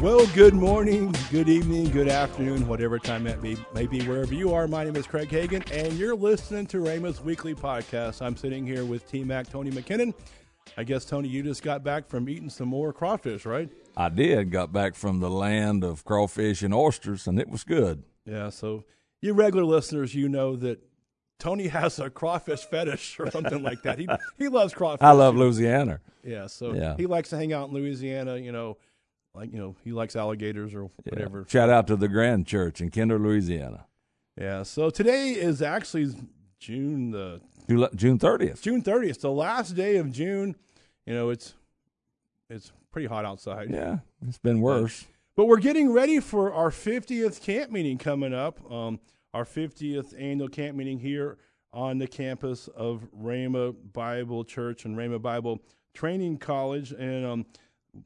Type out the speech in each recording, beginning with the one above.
Well, good morning, good evening, good afternoon, whatever time that may, may be, wherever you are. My name is Craig Hagin, and you're listening to Rhema's Weekly Podcast. I'm sitting here with T Mac Tony McKinnon. I guess, Tony, you just got back from eating some more crawfish, right? I did. Got back from the land of crawfish and oysters, and it was good. Yeah, so you regular listeners, you know that Tony has a crawfish fetish or something like that. He he loves crawfish. I love Louisiana. Yeah, so Yeah. he likes to hang out in Louisiana. You know, like you know, he likes alligators or Yeah. whatever. Shout out to the Grand Church in Kinder, Louisiana. Yeah. So today is actually June the June 30th. June thirtieth, the last day of June. You know, it's it's pretty hot outside. Yeah, it's been worse. But we're getting ready for our 50th camp meeting coming up. Um, our 50th annual camp meeting here on the campus of Rhema Bible Church and Rhema Bible Training College. And um,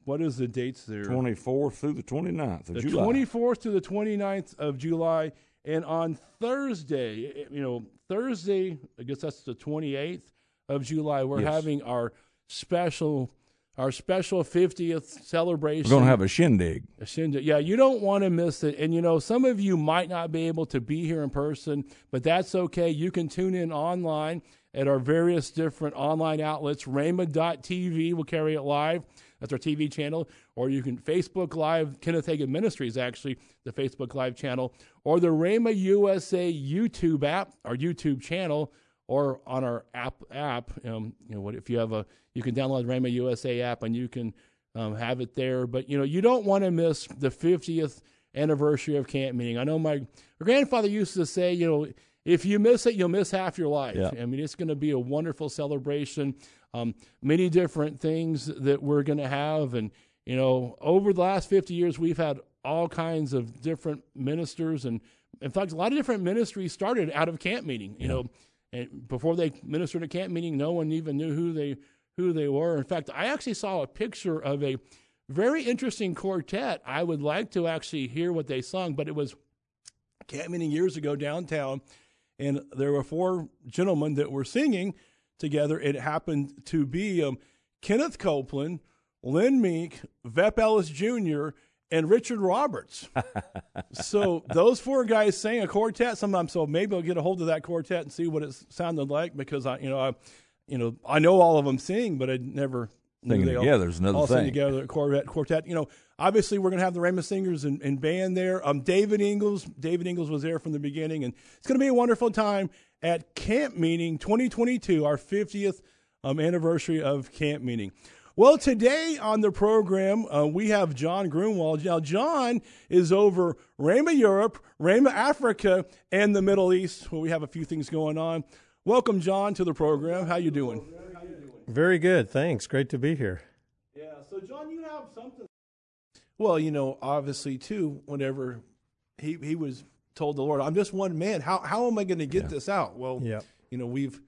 what is the dates there? 24th through the 29th of the July. 24th to the 29th of July. And on Thursday, you know, Thursday, I guess that's the 28th of July, we're Yes. having our special. Our special 50th celebration. We're going to have a shindig. A shindig. Yeah, you don't want to miss it. And you know, some of you might not be able to be here in person, but that's okay. You can tune in online at our various different online outlets. Rhema.tv will carry it live. That's our TV channel. Or you can Facebook Live, Kenneth Hagin Ministries, actually, the Facebook Live channel. Or the Rhema USA YouTube app, our YouTube channel, or on our app app. Um, you know, what if you have a you can download the Rhema USA app and you can um, have it there. But you know, you don't want to miss the 50th anniversary of camp meeting. I know my, my grandfather used to say, you know, if you miss it, you'll miss half your life. Yeah. I mean, it's going to be a wonderful celebration. Um, many different things that we're going to have, and you know, over the last 50 years, we've had all kinds of different ministers, and in fact, a lot of different ministries started out of camp meeting. You know, and before they ministered at camp meeting, no one even knew who they who they were. In fact, I actually saw a picture of a very interesting quartet. I would like to actually hear what they sung, but it was camp meeting years ago downtown, and there were four gentlemen that were singing together. It happened to be um, Kenneth Copeland, Lynn Meek, Vep Ellis Jr., and Richard Roberts. so those four guys sang a quartet sometime. So maybe I'll get a hold of that quartet and see what it sounded like because I, you know, I, you know, I know all of them sing, but I'd never Singing together is another all sing thing. together quartet. Quartet. You know, obviously we're going to have the Rhema singers and, and band there. Um, David Ingles. David Ingles was there from the beginning, and it's going to be a wonderful time at Camp Meeting 2022, our 50th um, anniversary of Camp Meeting. Well, today on the program, uh, we have John Grunwald. Now, John is over Rhema Europe, Rhema Africa, and the Middle East, where we have a few things going on. Welcome, John, to the program. How you doing? Very good. Thanks. Great to be here. Yeah. So, John, you have something. Well, you know, obviously, too. Whenever he he was told the Lord, "I'm just one man. How how am I going to get this out?" Well, Yeah. you know, we've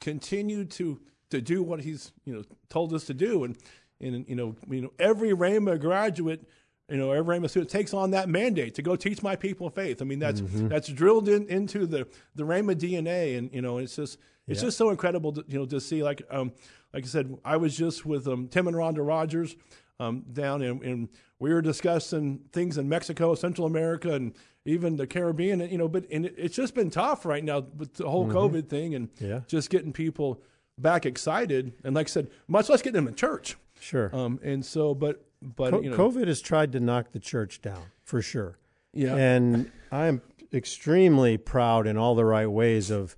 continued to to do what He's you know told us to do, and and you know, you know, every Rhema graduate. You know, every Rhema student takes on that mandate to go teach my people faith. I mean, that's mm-hmm. that's drilled in into the the Rhema DNA, and you know, it's just it's Yeah. just so incredible, to, you know, to see. Like um, like I said, I was just with um, Tim and Rhonda Rogers um, down, and, and we were discussing things in Mexico, Central America, and even the Caribbean. And, you know, but and it's just been tough right now with the whole COVID thing, and Yeah. just getting people back excited. And like I said, much less getting them in church. Sure. Um, and so, but but Co- you know, COVID has tried to knock the church down for sure. yeah, And I'm extremely proud in all the right ways of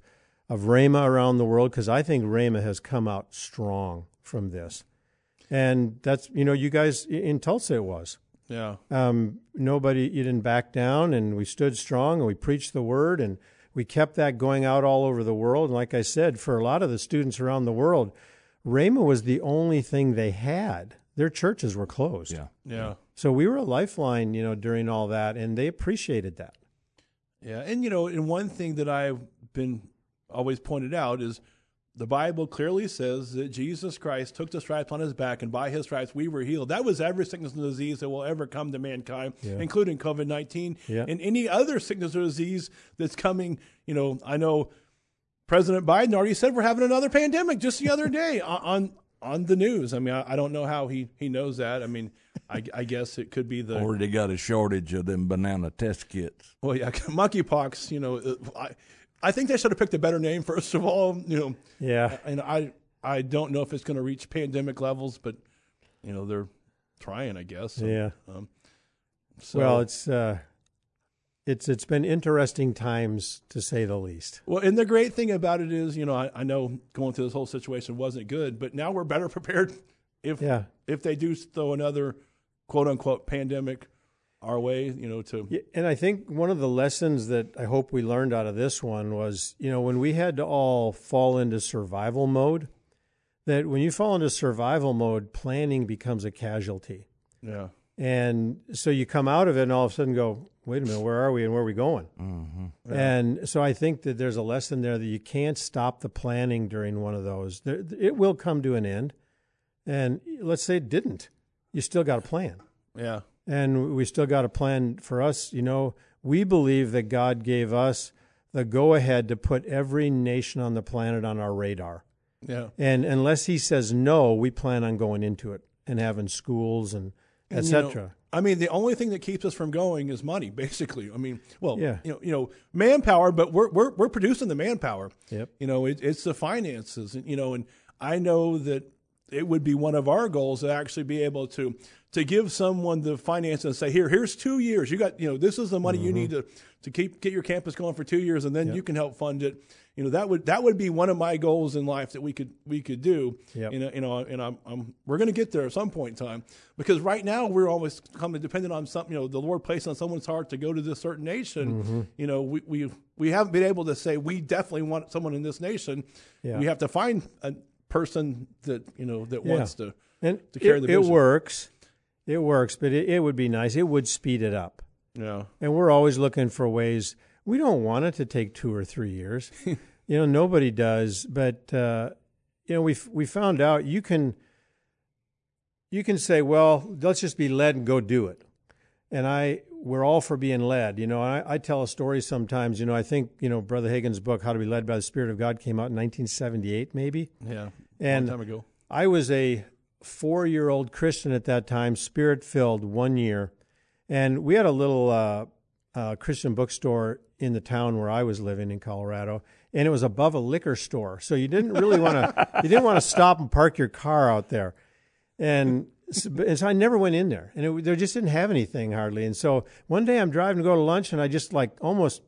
of Rhema around the world because I think Rhema has come out strong from this. And that's you know you guys in Tulsa it was. yeah, Um, nobody you didn't back down and we stood strong and we preached the word and we kept that going out all over the world. And like I said, for a lot of the students around the world, Rhema was the only thing they had. Their churches were closed. Yeah. yeah. So we were a lifeline, you know, during all that, and they appreciated that. Yeah, and you know, and one thing that I've been always pointed out is the Bible clearly says that Jesus Christ took the stripes on his back, and by his stripes we were healed. That was every sickness and disease that will ever come to mankind, Yeah. including COVID nineteen Yeah. and any other sickness or disease that's coming. You know, I know President Biden already said we're having another pandemic just the other day on on the news. I mean, I, I don't know how he, he knows that. I mean, I, I guess it could be the Already got a shortage of them banana test kits. well, yeah, monkeypox. You know, uh, I I think they should have picked a better name first of all. You know, Yeah. and I I don't know if it's going to reach pandemic levels, but you know they're trying, I guess. So, Yeah. Um, so, well, it's uh, it's it's been interesting times to say the least. well, and the great thing about it is, you know, I, I know going through this whole situation wasn't good, but now we're better prepared if Yeah. if they do throw another quote unquote pandemic our way, you know, to Yeah, and I think one of the lessons that I hope we learned out of this one was, you know, when we had to all fall into survival mode, that when you fall into survival mode, planning becomes a casualty. yeah. And so you come out of it and all of a sudden go, wait a minute, where are we and where are we going? Mm-hmm. And so I think that there's a lesson there that you can't stop the planning during one of those. There, it will come to an end. And let's say it didn't. You still got a plan. Yeah. And we still got a plan for us. You know, we believe that God gave us the go ahead to put every nation on the planet on our radar. Yeah. And unless He says no, we plan on going into it and having schools and, And, you know, etc. I mean, the only thing that keeps us from going is money, basically. I mean, well, Yeah. you know, you know, manpower, but we're we're we're producing the manpower. Yep. You know, it, it's the finances, and you know, and I know that it would be one of our goals to actually be able to to give someone the finances and say, here, here's two years. You got, you know, this is the money you need Mm-hmm. to to keep get your campus going for two years, and then you can help fund it. You know, that would that would be one of my goals in life that we could we could do. Yep. You know, you know, and I'm, I'm we're going to get there at some point in time because right now we're always coming dependent on something. You know, the Lord placed on someone's heart to go to this certain nation. Mm-hmm. You know, we we we haven't been able to say we definitely want someone in this nation. Yeah. We have to find a person that you know that Yeah. wants to. And to carry it, the it works. It works, but it, it would be nice. It would speed it up. Know, And we're always looking for ways. We don't want it to take two or three years. you know, nobody does. But uh, you know, we we found out you can you can say, well, let's just be led and go do it. And I we're all for being led. You know, I, I tell a story sometimes. You know, I think you know Brother Hagin's book, How to Be Led by the Spirit of God, came out in 1978, maybe. yeah, And long time ago. I was a four year old Christian at that time, spirit filled, one year. And we had a little uh, uh, Christian bookstore in the town where I was living in Colorado, and it was above a liquor store. So you didn't really want to you didn't want to stop and park your car out there. And so, and so I never went in there, and it, they just didn't have anything hardly. And so one day I'm driving to go to lunch, and I just like almost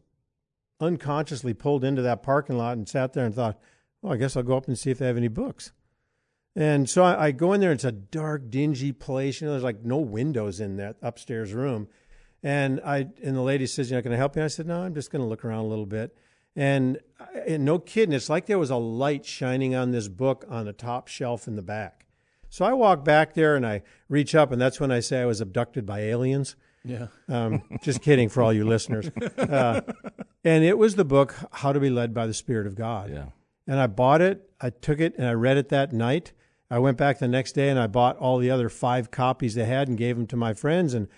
unconsciously pulled into that parking lot and sat there and thought, well, I guess I'll go up and see if they have any books. And so I, I go in there. It's a dark, dingy place. You know, there's like no windows in that upstairs room. And I and the lady says, "You know, can I help you?" I said, "No, I'm just going to look around a little bit." And, and no kidding, it's like there was a light shining on this book on the top shelf in the back. So I walk back there and I reach up, and that's when I say I was abducted by aliens. Yeah, Um, just kidding for all you listeners. Uh, and it was the book How to Be Led by the Spirit of God Yeah. And I bought it. I took it and I read it that night. I went back the next day and I bought all the other five copies they had and gave them to my friends. And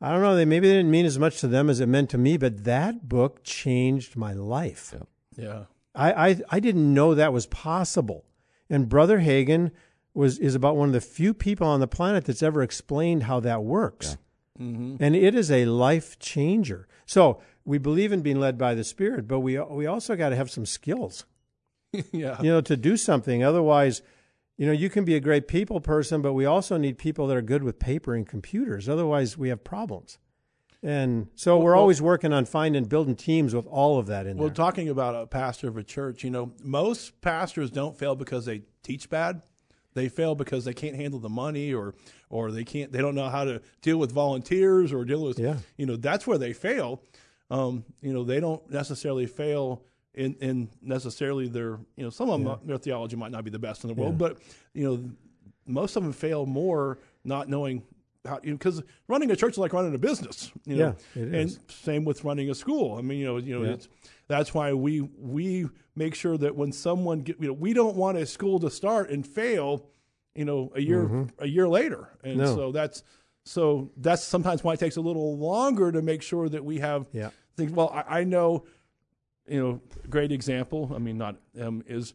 I don't know, they maybe they didn't mean as much to them as it meant to me, but that book changed my life. yeah, I, I I didn't know that was possible. And Brother Hagin was is about one of the few people on the planet that's ever explained how that works. mm-hmm. And it is a life changer. So we believe in being led by the Spirit, but we we also got to have some skills yeah, you know, to do something. Otherwise, you know, you can be a great people person, but we also need people that are good with paper and computers. Otherwise, we have problems. And so we're well- always working on finding, building teams with all of that in Well, there. talking about a pastor of a church, you know, most pastors don't fail because they teach bad. They fail because they can't handle the money, or or they can't. They don't know how to deal with volunteers or deal with. Yeah. You know, that's where they fail. Um, you know, they don't necessarily fail in in necessarily their. You know, some of them their theology might not be the best in the world, but you know, most of them fail more not knowing how. You know, because running a church is like running a business. You know, Yeah, it and same with running a school. I mean, you know, you know, Yeah. it's that's why we we make sure that when someone get, you know, we don't want a school to start and fail, you know, a year a year later, and Mm-hmm. No. so that's so that's sometimes why it takes a little longer to make sure that we have Yeah. things. Well, I, I know, you know, great example. I mean, not um, is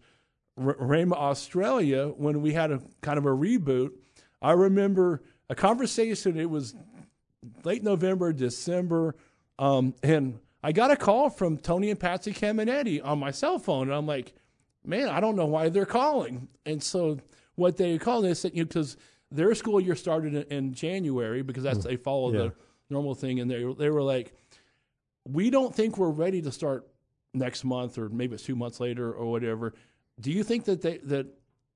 R- Rhema Australia, when we had a kind of a reboot, I remember a conversation. It was late November, December, um, and I got a call from Tony and Patsy Caminetti on my cell phone, and I'm like, man, I don't know why they're calling. And so what they called, they said, you know, because their school year started in, in January because that's they follow Yeah. the normal thing, and they they were like, we don't think we're ready to start next month, or maybe it's two months later, or whatever. Do you think that they that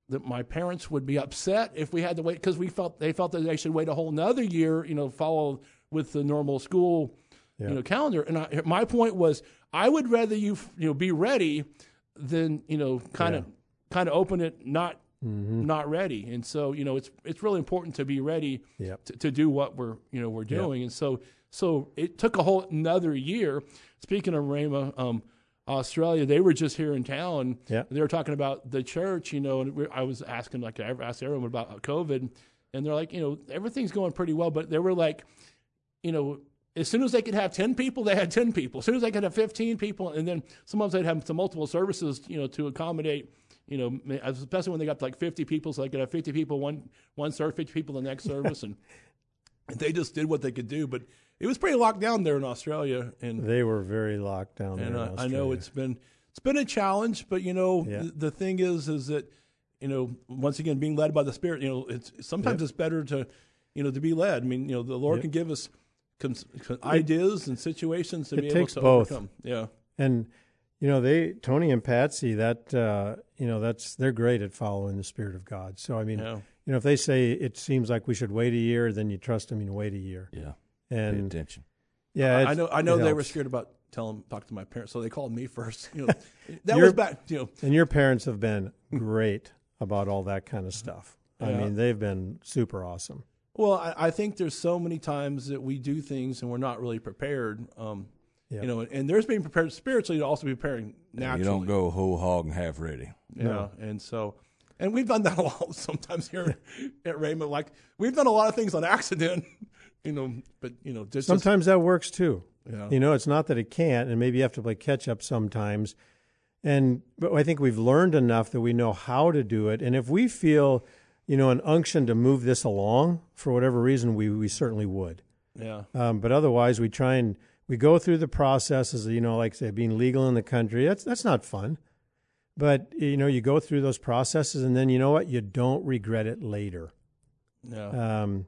that my parents would be upset if we had to wait because we felt they felt that they should wait a whole another year, you know, follow with the normal school, Yeah. you know, calendar. And I, my point was, I would rather you you know be ready than you know kind of kind of open it not Mm-hmm. not ready. And so you know it's it's really important to be ready Yep. to, to do what we're you know we're doing. And so so it took a whole another year. Speaking of Rhema, um, Australia, they were just here in town. Yeah. They were talking about the church, you know, and I was asking like I asked everyone about COVID, and they're like, you know, everything's going pretty well, but they were like, you know. As soon as they could have ten people, they had ten people. As soon as they could have fifteen people, and then sometimes they'd have some multiple services, you know, to accommodate, you know, especially when they got like fifty people, so they could have fifty people one one service, fifty people the next service, and and they just did what they could do. But it was pretty locked down there in Australia, and They were very locked down and there. I, in I know it's been it's been a challenge, but you know Yeah. the, the thing is is that you know once again being led by the Spirit, you know it's sometimes it's better to you know to be led. I mean you know the Lord Yep. can give us cons- con- ideas and situations to it be takes able to both. overcome. Yeah, And you know, they Tony and Patsy, that uh, you know, that's they're great at following the spirit of God. So I mean, yeah, you know, if they say it seems like we should wait a year, then you trust them and wait a year. Yeah. Pay And attention. yeah, I it's- know I know it they were scared about telling talk to my parents, so they called me first. You know that You're- was back. You know And your parents have been great about all that kind of stuff. I mean, they've been super awesome. Well, I, I think there's so many times that we do things and we're not really prepared. Um, Yeah. You know, and there's being prepared spiritually to also be preparing naturally. You don't go whole hog and half ready. Yeah, No. and so, and we've done that a lot sometimes here at Rhema. Like we've done a lot of things on accident, you know. But you know, just Sometimes that works too. yeah, You know, it's not that it can't, and maybe you have to play catch up sometimes. And but I think we've learned enough that we know how to do it. And if we feel, you know, an unction to move this along for whatever reason, we we certainly would. yeah, Um, but otherwise, we try and we go through the processes. You know, like say being legal in the country. That's that's not fun. But you know, you go through those processes, and then you know what? You don't regret it later. yeah, Um,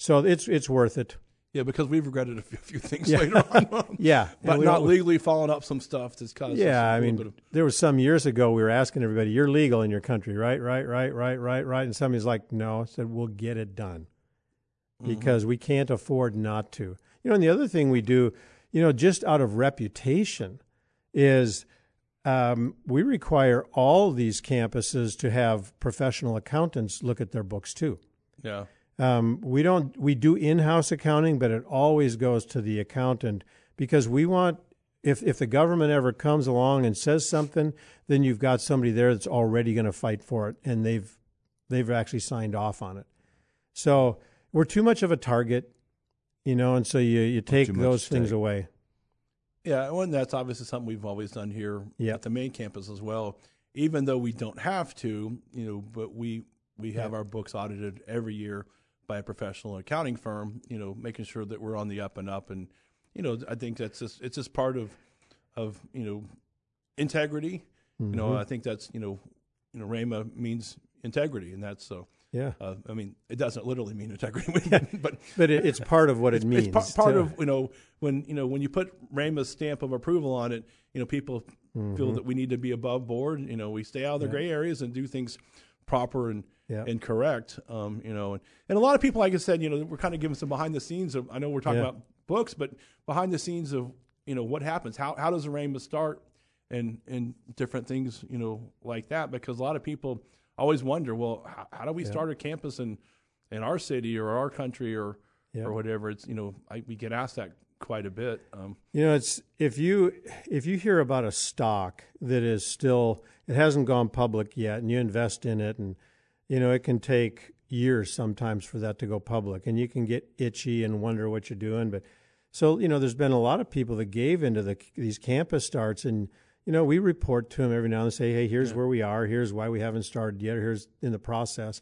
so it's it's worth it. yeah. Because we've regretted a few, few things Yeah. later on, Yeah, but not legally following up some stuff that's caused. us Yeah, I mean, of- there was some years ago we were asking everybody, "You're legal in your country, right? Right? Right? Right? Right? Right?" And somebody's like, "No." I said, "We'll get it done Mm-hmm. because we can't afford not to." You know, and the other thing we do, you know, just out of reputation, is um, we require all these campuses to have professional accountants look at their books too. yeah, Um, we don't we do in-house accounting, but it always goes to the accountant because we want if if the government ever comes along and says something, then you've got somebody there that's already going to fight for it, and they've they've actually signed off on it. So we're too much of a target, you know, and so you you take those things stake. away. yeah. Well, and that's obviously something we've always done here Yeah. at the main campus as well. Even though we don't have to, you know, but we we have our books audited every year by a professional accounting firm. You know, making sure that we're on the up and up, and you know, I think that's just it's just part of of you know integrity. You Mm-hmm. know, I think that's you know, you know, Rhema means integrity, and that's so. Yeah, Uh, I mean, it doesn't literally mean integrity, but but it, it's part of what it means. it's pa- part of you know when you know when you put Rhema's stamp of approval on it. You know, people Mm-hmm. feel that we need to be above board. You know, we stay out of the gray areas and do things proper and Yeah. and correct. Um, you know, and, and a lot of people, like I said, you know, we're kind of giving some behind the scenes of. I know we're talking Yeah. about books, but behind the scenes of you know what happens. How how does a Rhema start? And and different things, you know, like that, because a lot of people always wonder, well, how, how do we start a campus in in our city or our country or or whatever? It's you know, I, we get asked that quite a bit. Um, You know, it's if you if you hear about a stock that is still it hasn't gone public yet, and you invest in it, and you know it can take years sometimes for that to go public, and you can get itchy and wonder what you're doing. But so you know, there's been a lot of people that gave into the these campus starts, and you know, we report to them every now and then, say, hey, here's Yeah. where we are, here's why we haven't started yet, or here's in the process,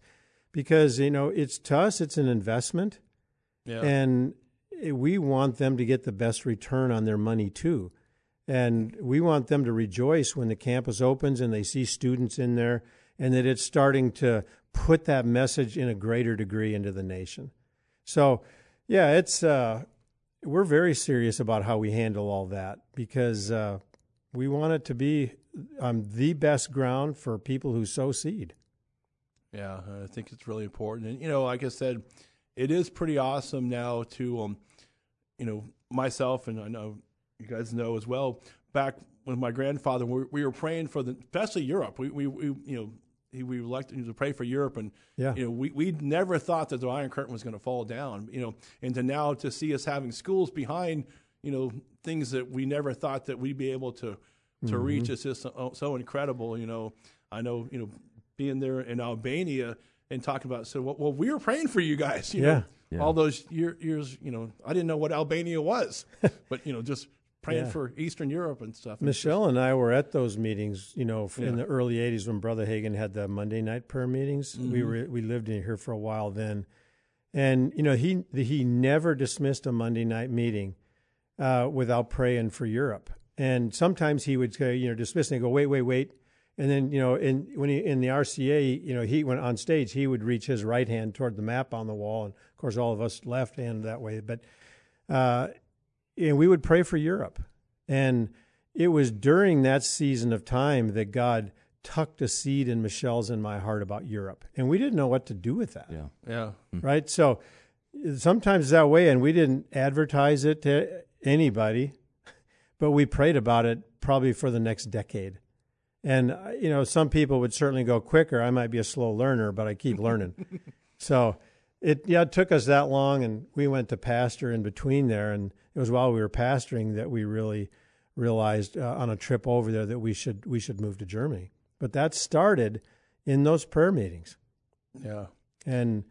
because you know, it's to us, it's an investment, Yeah. and we want them to get the best return on their money too. And we want them to rejoice when the campus opens and they see students in there and that it's starting to put that message in a greater degree into the nation. So, yeah, it's uh, we're very serious about how we handle all that because uh, we want it to be um, the best ground for people who sow seed. Yeah, I think it's really important. And you know, like I said, it is pretty awesome now to um, you know, myself and I know you guys know as well. Back when my grandfather, we, we were praying for the, especially Europe. We we, we you know. He, we elected to pray for Europe, and Yeah. you know we we never thought that the Iron Curtain was going to fall down. You know, and to now to see us having schools behind, you know, things that we never thought that we'd be able to to mm-hmm. reach is just so, so incredible. You know, I know you know being there in Albania and talking about so well, well we were praying for you guys. You Yeah. know, Yeah. all those year, years. You know, I didn't know what Albania was, but you know, just praying Yeah. for Eastern Europe and stuff. Michelle and I were at those meetings, you know, f in Yeah. the early '80s when Brother Hagin had the Monday night prayer meetings. We were we lived in here for a while then, and you know he he never dismissed a Monday night meeting uh, without praying for Europe. And sometimes he would say, you know, dismiss and go, wait, wait, wait. And then, you know, in when he in the RCA, you know, he went on stage, he would reach his right hand toward the map on the wall, and of course, all of us left hand that way. But uh, and we would pray for Europe. And it was during that season of time that God tucked a seed in Michelle's and my heart about Europe. And we didn't know what to do with that. Yeah. yeah, Right? So sometimes that way, and we didn't advertise it to anybody, but we prayed about it probably for the next decade. And, uh, you know, some people would certainly go quicker. I might be a slow learner, but I keep learning. so it, yeah, it took us that long, and we went to pastor in between there. And it was while we were pastoring that we really realized uh, on a trip over there that we should we should move to Germany. But that started in those prayer meetings. yeah, And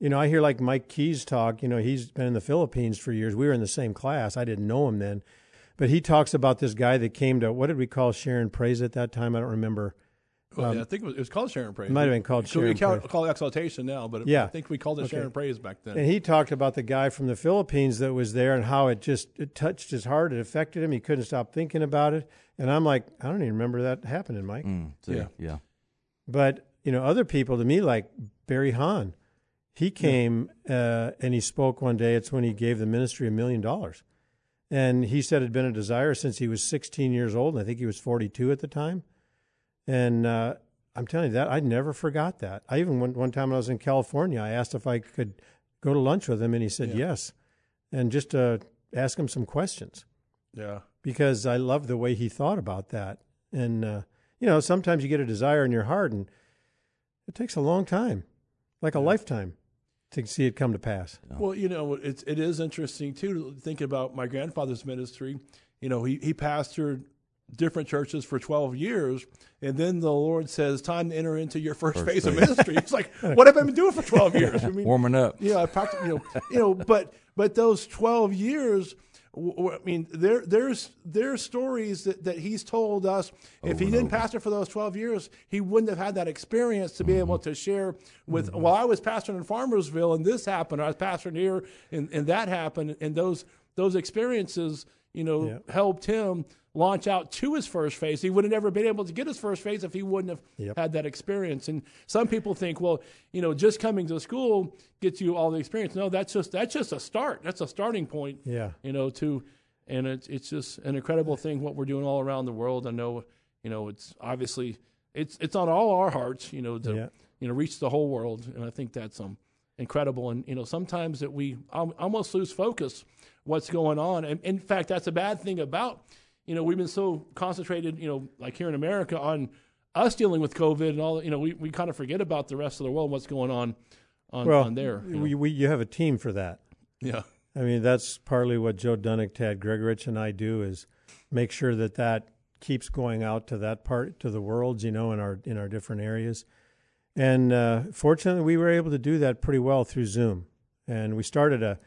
you know, I hear like Mike Keyes talk. You know, he's been in the Philippines for years. We were in the same class. I didn't know him then, but he talks about this guy that came to what did we call Sharon Praise at that time? I don't remember. Well, yeah. I think it was, it was called Sharon Praise. It might have been called So we Sharon call, Praise. call it exaltation now, but Yeah. I think we called it Okay. Sharon Praise back then. And he talked about the guy from the Philippines that was there and how it just it touched his heart. It affected him. He couldn't stop thinking about it. And I'm like, I don't even remember that happening, Mike. Mm, see, Yeah. yeah. But you know, other people to me, like Barry Hahn, he came uh, and he spoke one day. It's when he gave the ministry a million dollars, and he said it had been a desire since he was 16 years old, and I think he was 42 at the time. And uh, I'm telling you that I never forgot that. I even one, one time when I was in California, I asked if I could go to lunch with him, and he said Yeah. yes, and just ask him some questions yeah, because I love the way he thought about that. And uh, you know, sometimes you get a desire in your heart, and it takes a long time, like a lifetime, to see it come to pass. Well, you know, it's it is interesting too to think about my grandfather's ministry. You know, he he pastored different churches for 12 years and then the lord says time to enter into your first, First phase of ministry it's like what have i been doing for 12 years i mean Warming up. yeah I practically, you know you know but but those 12 years w- w- I mean, there, there's there's stories that, that he's told us. if he didn't over. pastor for those 12 years, he wouldn't have had that experience to be able Mm-hmm. to share with. Well, I was pastoring in Farmersville, and this happened. I was pastoring here, and, and that happened. And those those experiences, you know, Yeah. helped him launch out to his first phase. He would have never been able to get his first phase if he wouldn't have Yep. had that experience. And some people think, well, you know, just coming to school gets you all the experience. No, that's just that's just a start. That's a starting point Yeah. you know, to, and it's it's just an incredible thing what we're doing all around the world. I know, you know, it's obviously it's it's on all our hearts, you know, to Yeah. you know reach the whole world, and I think that's um incredible. And you know, sometimes that we almost lose focus what's going on, and in fact, that's a bad thing about you know we've been so concentrated, you know, like here in America on us dealing with COVID and all. You know, we we kind of forget about the rest of the world, what's going on on, Well, on there. you know. we, we, you have a team for that. yeah. I mean, that's partly what Joe Dunnick, Tad Gregorich, and I do is make sure that that keeps going out to that part to the world, you know, in our in our different areas. And uh, fortunately, we were able to do that pretty well through Zoom. And we started a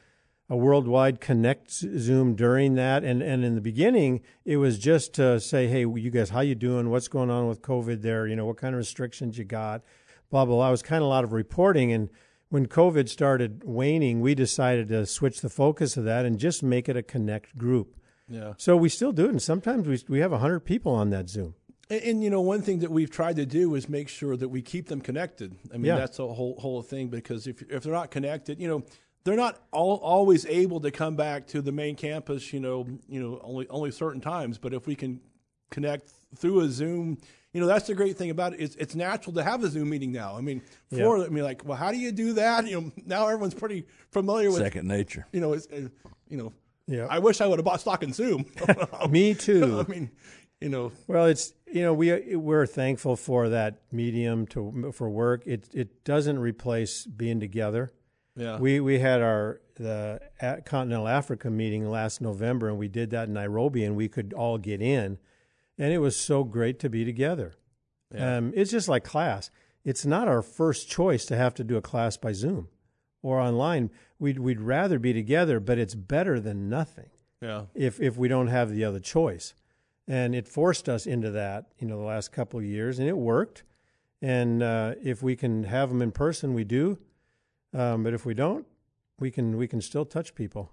a worldwide connect Zoom during that, and and in the beginning it was just to say, hey, you guys, how you doing? What's going on with COVID there? You know, what kind of restrictions you got? Blah blah blah. It was kind of a lot of reporting, and when COVID started waning, we decided to switch the focus of that and just make it a connect group. Yeah. So we still do it, and sometimes we we have hundred people on that Zoom. And, and, you know, one thing that we've tried to do is make sure that we keep them connected. I mean, Yeah. that's a whole whole thing because if if they're not connected, you know, they're not all, always able to come back to the main campus. You know, you know, only only certain times. But if we can connect through a Zoom. You know that's the great thing about it. It's, it's natural to have a Zoom meeting now. I mean, before I mean, like, well, how do you do that? You know, now everyone's pretty familiar with. Second nature. You know, it's, uh, you know, Yeah. I wish I would have bought stock in Zoom. Me too. I mean, you know, Well, it's you know we we're thankful for that medium to for work. It it doesn't replace being together. Yeah, We we had our the Continental Africa meeting last November, and we did that in Nairobi, and we could all get in, and it was so great to be together. Yeah. Um, it's just like class. It's not our first choice to have to do a class by Zoom or online. We'd we'd rather be together, but it's better than nothing yeah. if if we don't have the other choice. And it forced us into that, you know, the last couple of years, and it worked. And uh, if we can have them in person, we do. Um, but if we don't, we can we can still touch people.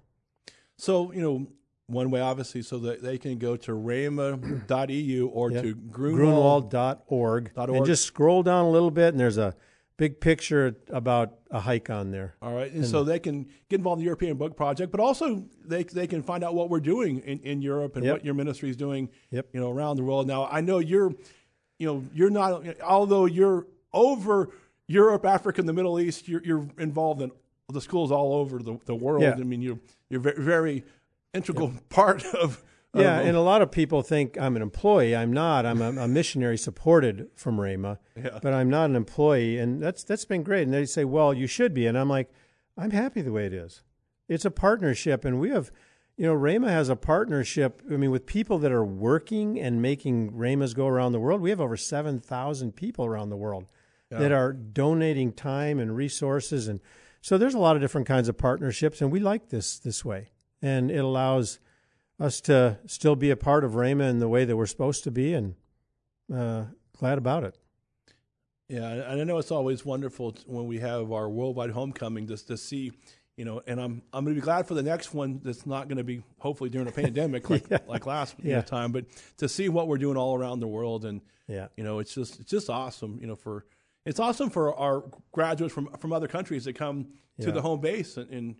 So, you know, one way obviously so that they can go to rhema.eu or Yeah. to Grunwald. Grunwald.org. And just scroll down a little bit, and there's a big picture about a hike on there. All right. And, so they can get involved in the European Book Project, but also they they can find out what we're doing in, in Europe and Yep. what your ministry is doing, Yep. you know, around the world. Now, I know you're, you know, you're not, although you're over Europe, Africa, and the Middle East, you're, you're involved in the schools all over the, the world. Yeah. I mean, you're, you're very, very integral part of, Yeah, of- and a lot of people think I'm an employee. I'm not. I'm a, a missionary supported from Rhema, Yeah. but I'm not an employee, and that's that's been great. And they say, "Well, you should be," and I'm like, "I'm happy the way it is. It's a partnership, and we have, you know, Rhema has a partnership. I mean, with people that are working and making Rhemas go around the world. We have over seven thousand people around the world that are donating time and resources, and so there's a lot of different kinds of partnerships, and we like this this way, and it allows us to still be a part of Rhema in the way that we're supposed to be, and uh, glad about it. Yeah, and I know it's always wonderful when we have our worldwide homecoming just to see, you know, and I'm I'm going to be glad for the next one that's not going to be hopefully during a pandemic like like last Yeah. time, but to see what we're doing all around the world and Yeah, you know, it's just it's just awesome, you know, for it's awesome for our graduates from from other countries that come to Yeah. the home base and, and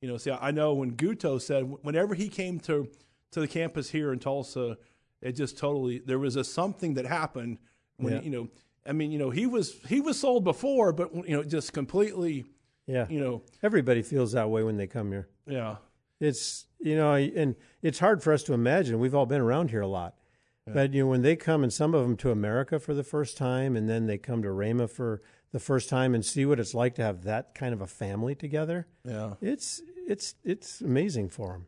you know, see, I know when Guto said whenever he came to to the campus here in Tulsa, it just totally there was a something that happened when Yeah. you know, I mean, you know, he was he was sold before, but you know, just completely, yeah. you know, Everybody feels that way when they come here. yeah, It's you know, and it's hard for us to imagine. We've all been around here a lot, but you know, when they come and some of them to America for the first time, and then they come to Rhema for the first time and see what it's like to have that kind of a family together. yeah, It's it's it's amazing for them.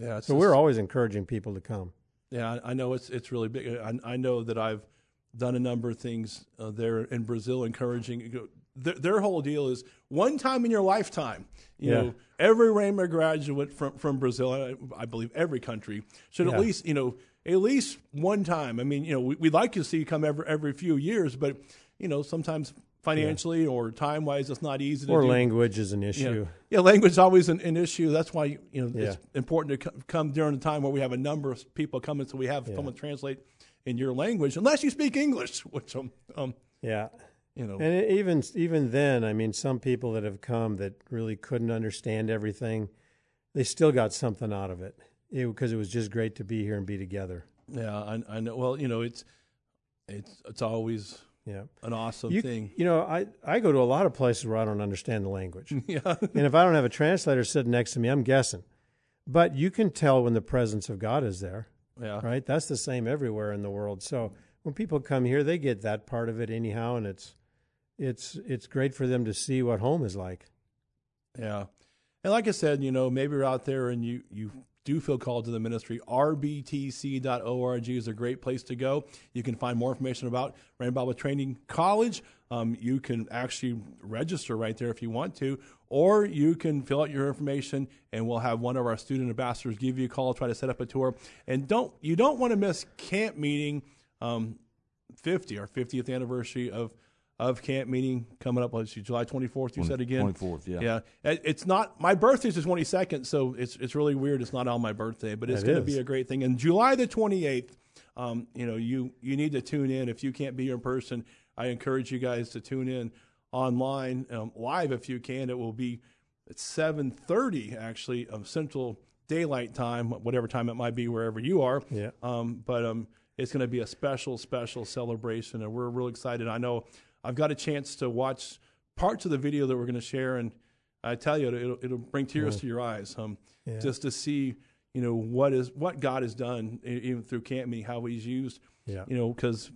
yeah. It's So just- we're always encouraging people to come. Yeah, I, know it's it's really big. I, I know that I've done a number of things uh, there in Brazil, encouraging. Their, their whole deal is one time in your lifetime. You Yeah. know, every Rhema graduate from from Brazil, I, I believe every country should Yeah. at least you know at least one time. I mean, you know, we, we'd like to see you come every every few years, but you know, sometimes financially or time wise, it's not easy to Or do. language is an Yeah. issue. Yeah, language is always an, an issue. That's why you know it's important to co- come during a time where we have a number of people coming, so we have Yeah. someone translate in your language, unless you speak English, which um, um Yeah. you know, And it- even even then, I mean, some people that have come that really couldn't understand everything, they still got something out of it because it, was just great to be here and be together. yeah, I, I know. Well, you know, it's it's it's always Yeah, an awesome you, thing. you know, I I go to a lot of places where I don't understand the language, yeah, and if I don't have a translator sitting next to me, I'm guessing. But you can tell when the presence of God is there, yeah, right? That's the same everywhere in the world. So when people come here, they get that part of it anyhow, and it's it's it's great for them to see what home is like. yeah. And like I said, you know, maybe you're out there and you you do feel called to the ministry, rbtc.org is a great place to go. You can find more information about Rhema Bible Training College. Um, you can actually register right there if you want to, or you can fill out your information and we'll have one of our student ambassadors give you a call, try to set up a tour. And don't you don't want to miss camp meeting um, 50, our 50th anniversary of of camp meeting coming up. Let's see, July 24th. You said again. 24th, yeah. Yeah, it's not my birthday's the 22nd, so it's it's really weird. It's not on my birthday, but it's It going to be a great thing. And July the 28th, um, you know, you you need to tune in if you can't be here in person. I encourage you guys to tune in online um, live if you can. It will be at 7:30 actually of Central Daylight Time, whatever time it might be wherever you are. Yeah. Um, but um, it's going to be a special, special celebration, and we're real excited. I know I've got a chance to watch parts of the video that we're going to share, and I tell you, it'll, it'll bring tears to your eyes, um, Yeah. just to see, you know, what is what God has done, even through Camp Meeting, how He's used, Yeah. you know, because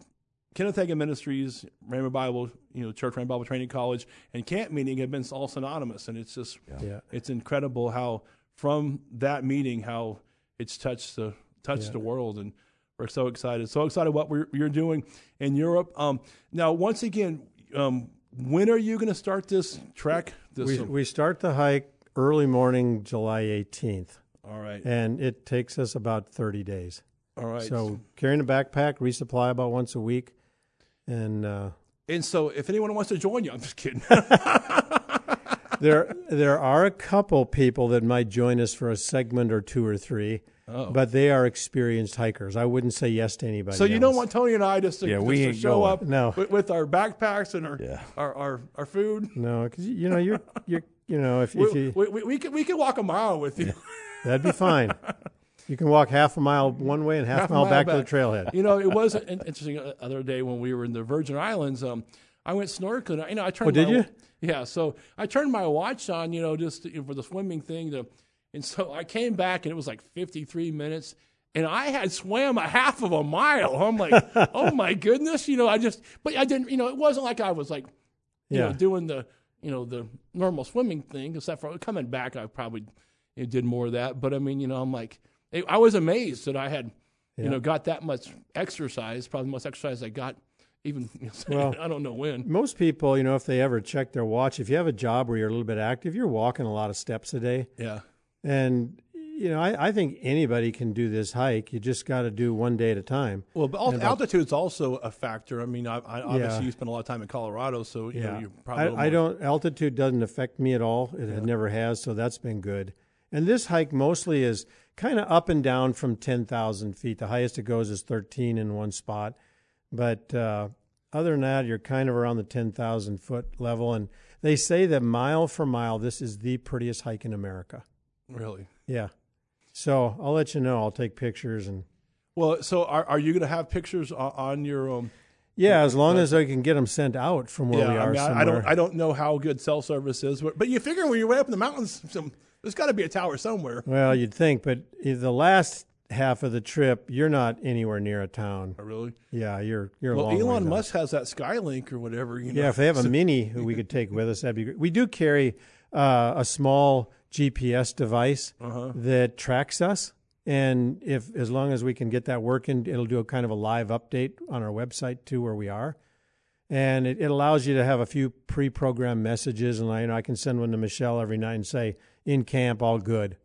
Kenneth Hagin Ministries, Rhema Bible, you know, Church Rhema Bible Training College, and Camp Meeting have been all synonymous, and it's just Yeah. it's incredible how from that meeting how it's touched the touched Yeah. the world and we're so excited so excited what we're, you're doing in europe. Um, now once again um, when are you going to start this trek this We, we start the hike early morning, July 18th, all right. And it takes us about 30 days. all right. So carrying a backpack, resupply about once a week, and uh, and so if anyone wants to join you i'm just kidding. There there are a couple people that might join us for a segment or two or three, oh. but they are experienced hikers. I wouldn't say yes to anybody. so you don't want tony and i just to, Yeah, just we to ain't show going. up No. with, with our backpacks and our, Yeah. our, our, our food no, because you know you're you're you know if, if we, you we, we, we, can, we can walk a mile with you that'd be fine. You can walk half a mile one way and half, Half a a mile mile back, to the trailhead. you know, it was an interesting uh, other day when we were in the Virgin Islands. Um, I went snorkeling. You know, I turned. Oh, did my, you? Yeah. So I turned my watch on. You know, just you know, for the swimming thing. To, and so I came back and it was like 53 minutes. And I had swam a half of a mile. I'm like, oh my goodness, you know. I just, but I didn't, you know. It wasn't like I was like, you Yeah. know, doing the, you know, the normal swimming thing. Except for coming back, I probably you know, did more of that. But I mean, you know, I'm like, I was amazed that I had you know, got that much exercise, probably the most exercise I got even, Well- I don't know when. Most people, you know, if they ever check their watch, if you have a job where you're a little bit active, you're walking a lot of steps a day. Yeah. And, you know, I, I think anybody can do this hike. You just got to do one day at a time. Well, but al- altitude's also a factor. I mean, I, I obviously Yeah. you spend a lot of time in Colorado, so you know, Yeah. you're probably I, I don't, altitude doesn't affect me at all. It, it never has, so that's been good. And this hike mostly is kind of up and down from 10,000 feet. The highest it goes is 13 in one spot. But uh, other than that, you're kind of around the 10,000 foot level. And they say that mile for mile, this is the prettiest hike in America. Really. Yeah. So I'll let you know. I'll take pictures and. Well, so are, are you going to have pictures on, on your um? Yeah, as long as I can get them sent out from where yeah, we are I mean, I. I don't I don't know how good cell service is, but, but you figure when you're way up in the mountains, some, there's got to be a tower somewhere. Well, you'd think, but the last half of the trip, you're not anywhere near a town. Oh, Really? Yeah, you're you're a Well, Elon. Musk has that Skylink or whatever. You know? Yeah, if they have a mini who we could take with us, that'd be great. We do carry uh, a small GPS device Uh-huh. that tracks us, and if as long as we can get that working, it'll do a kind of a live update on our website too, where we are. And it, it allows you to have a few pre-programmed messages, and I, you know, I can send one to Michelle every night and say, "In camp, all good."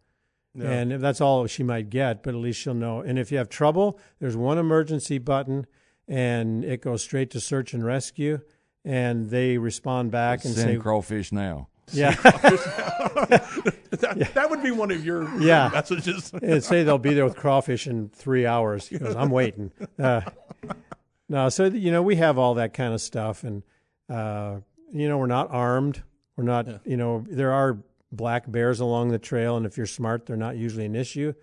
Yeah. And that's all she might get, but at least she'll know. And if you have trouble, there's one emergency button, and it goes straight to search and rescue, and they respond back and Send say, crawfish now. "Yeah," that, that would be one of your Yeah. messages. and say they'll be there with crawfish in three hours. He goes, "I'm waiting." Uh, no, so you know we have all that kind of stuff, and uh, you know we're not armed. We're not. Yeah. You know there are black bears along the trail, and if you're smart, they're not usually an issue.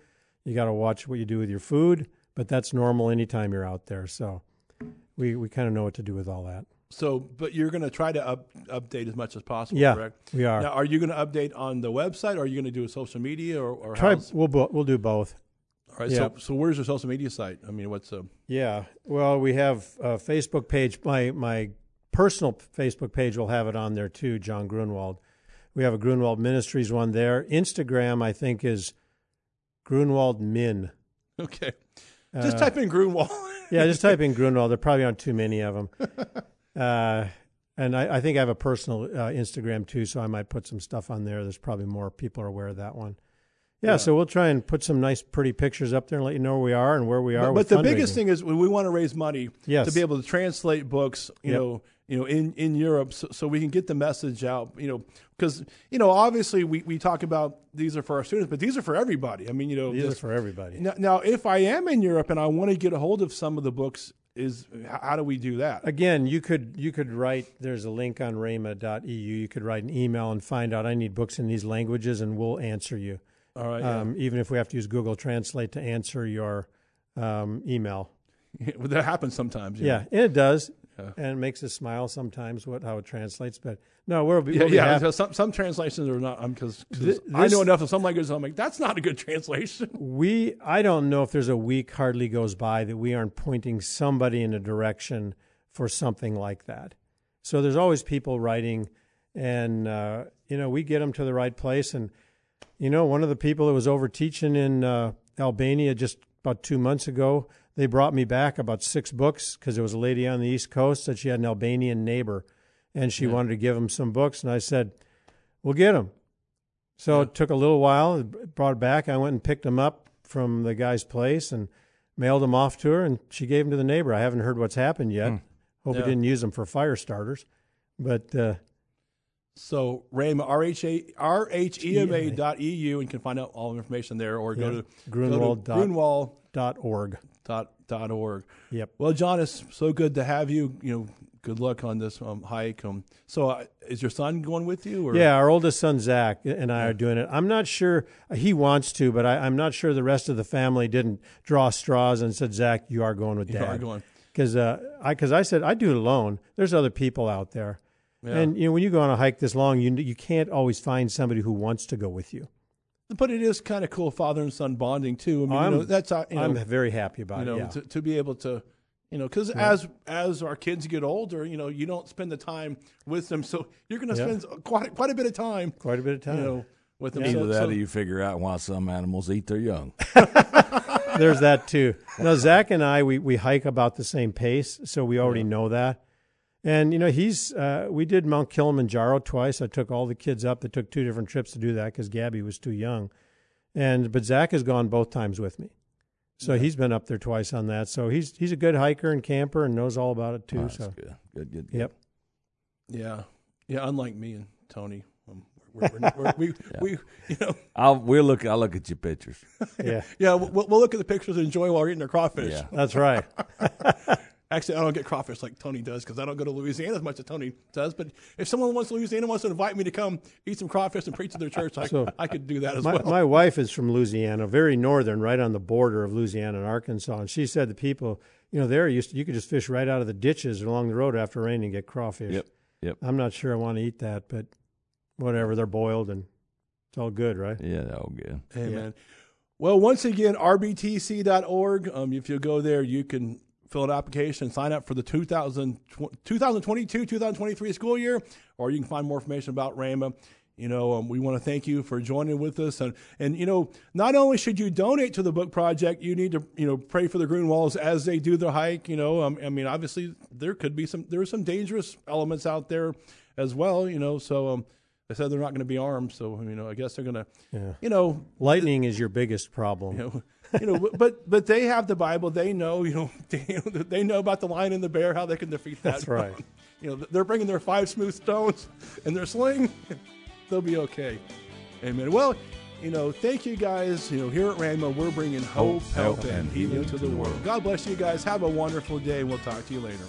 You got to watch what you do with your food, but that's normal anytime you're out there. So we we kind of know what to do with all that. So, but you're going to try to up, update as much as possible, Yeah, correct? we are. Now, are you going to update on the website, or are you going to do a social media, or, or Try. how's- We'll bo- we'll do both. All right. yeah. So, so where's your social media site? I mean, what's uh, Yeah. Well, we have a Facebook page. My my personal Facebook page will have it on there too, John Grunwald. We have a Grunwald Ministries one there. Instagram, I think, is Grunwald Min. Okay. Just type in Grunwald. Yeah, just type in Grunwald. There probably aren't too many of them. Uh, and I, I think I have a personal uh, Instagram too, so I might put some stuff on there. There's probably more people are aware of that one. Yeah, Yeah. so we'll try and put some nice, pretty pictures up there and let you know where we are and where we are. But, but the biggest thing is we want to raise money Yes. to be able to translate books, you Yep. know, you know, in, in Europe, so, so we can get the message out, you know, because you know, obviously we, we talk about these are for our students, but these are for everybody. I mean, you know, these are this- for everybody. now, now if I am in Europe and I want to get a hold of some of the books, is how do we do that? Again, you could you could write. There's a link on rhema.eu. You could write an email and find out I need books in these languages, and we'll answer you. All right, yeah. Um, even if we have to use Google Translate to answer your um, email. Well, that happens sometimes. Yeah, and it does, Yeah. and it makes us smile sometimes. What how it translates, but no, we'll be, Yeah, we'll be yeah. Some some translations are not because Th- I know enough of some languages. I'm like, that's not a good translation. We, I don't know if there's a week hardly goes by that we aren't pointing somebody in a direction for something like that. So there's always people writing, and uh, you know we get them to the right place. And you know, one of the people that was over teaching in uh, Albania just about two months ago, they brought me back about six books because there was a lady on the East Coast that she had an Albanian neighbor, and she wanted to give him some books, and I said, "We'll get them." So it took a little while. it Brought it back. I went and picked them up from the guy's place and mailed them off to her, and she gave them to the neighbor. I haven't heard what's happened yet. Hope Yeah. he didn't use them for fire starters. But uh, So RHEMA, R-H-A, R-H-E-M-A dot E-U, and you can find out all the information there, or go Yeah. to Grunwald go dot- to Grunwald dot dot, org. Yep. Well, John, it's so good to have you. You know, good luck on this um, hike. Um, so, uh, is your son going with you? Or? Yeah, our oldest son Zach and I are doing it. I'm not sure he wants to, but I, I'm not sure the rest of the family didn't draw straws and said, "Zach, you are going with you Dad." are going. because uh, I because I said I do it alone. There's other people out there, Yeah. and you know when you go on a hike this long, you you can't always find somebody who wants to go with you. But it is kind of cool, father and son bonding too. I mean, I'm- you know, that's uh, you know, I'm very happy about you know, it. Yeah. to, to be able to, you know, because as as our kids get older, you know, you don't spend the time with them, so you're going to Yeah. spend quite quite a bit of time, Quite a bit of time. you know, with them. Either So- that so- or you figure out why some animals eat their young. There's that too. Now Zach and I we we hike about the same pace, so we already know that. And you know he's uh, we did Mount Kilimanjaro twice. I took all the kids up. They took two different trips to do that because Gabby was too young. And but Zach has gone both times with me, so he's been up there twice on that. So he's he's a good hiker and camper and knows all about it too. Oh, That's so good. Good, good, good. yep. yeah, yeah. Unlike me and Tony, um, we're, we're, we're, we we you know I'll we'll look. I'll look at your pictures. Yeah, yeah we'll, we'll look at the pictures and enjoy while we're eating our crawfish. Yeah. that's right. Actually, I don't get crawfish like Tony does because I don't go to Louisiana as much as Tony does. But if someone wants Louisiana wants to invite me to come eat some crawfish and preach at their church, I, So, I could do that as My, well. my wife is from Louisiana, very northern, right on the border of Louisiana and Arkansas. And she said the people, you know, there used to, you could just fish right out of the ditches along the road after rain and get crawfish. Yep. Yep. I'm not sure I want to eat that, but whatever. They're boiled and it's all good, right? Yeah, they're all good. Amen. Well, once again, rbtc.org. Um, if you go there, you can fill an application, sign up for the 2000, 2022 2023 school year, or you can find more information about Rhema. You know, um, we want to thank you for joining with us, and and you know, not only should you donate to the book project, you need to you know pray for the Grunwalds as they do their hike. You know, um, I mean, obviously there could be some there are some dangerous elements out there as well. You know, so um, they said they're not going to be armed, so you know, I guess they're going to, Yeah. you know, Lightning is your biggest problem. you know, you know, but but they have the Bible. They know, you know, they, they know about the lion and the bear, how they can defeat that. That's right. You know, they're bringing their five smooth stones and their sling. They'll be okay. Amen. Well, you know, thank you guys. You know, here at Rhema, we're bringing hope, Hope, help, and healing to the world. God bless you guys. Have a wonderful day. We'll talk to you later.